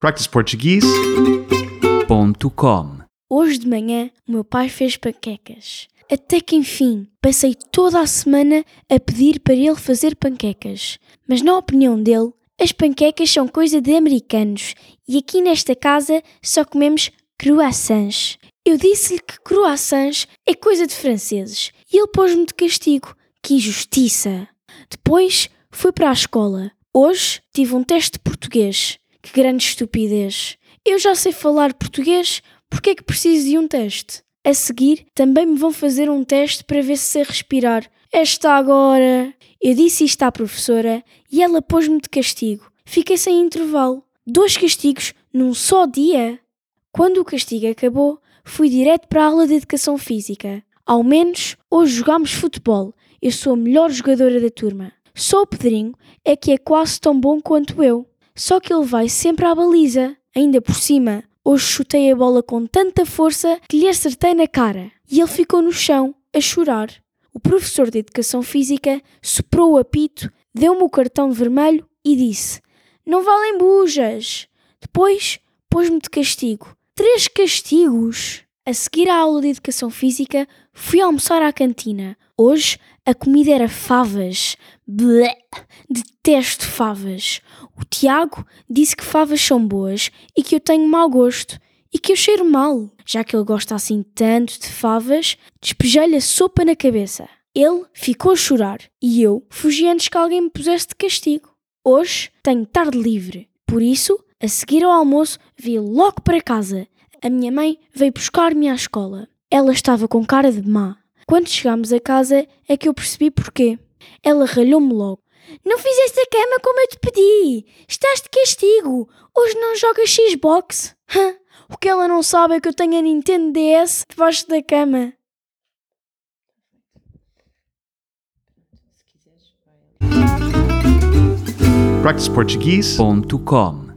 practiceportuguese.com Hoje de manhã, o meu pai fez panquecas. Até que enfim, passei toda a semana a pedir para ele fazer panquecas. Mas na opinião dele, as panquecas são coisa de americanos e aqui nesta casa só comemos croissants. Eu disse-lhe que croissants é coisa de franceses e ele pôs-me de castigo. Que injustiça! Depois fui para a escola. Hoje tive um teste de português. Que grande estupidez! Eu já sei falar português, porque é que preciso de um teste? A seguir, também me vão fazer um teste para ver se sei respirar. Esta agora. Eu disse isto à professora e ela pôs-me de castigo. Fiquei sem intervalo. Dois castigos num só dia? Quando o castigo acabou, fui direto para a aula de educação física. Ao menos hoje jogámos futebol. Eu sou a melhor jogadora da turma. Só o Pedrinho é que é quase tão bom quanto eu. Só que ele vai sempre à baliza. Ainda por cima, hoje chutei a bola com tanta força que lhe acertei na cara. E ele ficou no chão, a chorar. O professor de educação física soprou o apito, deu-me o cartão vermelho e disse: Não valem bujas. Depois pôs-me de castigo. Três castigos! A seguir à aula de educação física, fui almoçar à cantina. Hoje a comida era favas. Blé! Detesto favas. O Tiago disse que favas são boas e que eu tenho mau gosto e que eu cheiro mal. Já que ele gosta assim tanto de favas, despejei-lhe a sopa na cabeça. Ele ficou a chorar e eu fugi antes que alguém me pusesse de castigo. Hoje tenho tarde livre, por isso, a seguir ao almoço, vi logo para casa. A minha mãe veio buscar-me à escola. Ela estava com cara de má. Quando chegámos a casa é que eu percebi porquê. Ela ralhou-me logo. Não fizeste a cama como eu te pedi. Estás de castigo. Hoje não jogas Xbox. Hã? O que ela não sabe é que eu tenho a Nintendo DS debaixo da cama. practiceportuguese.com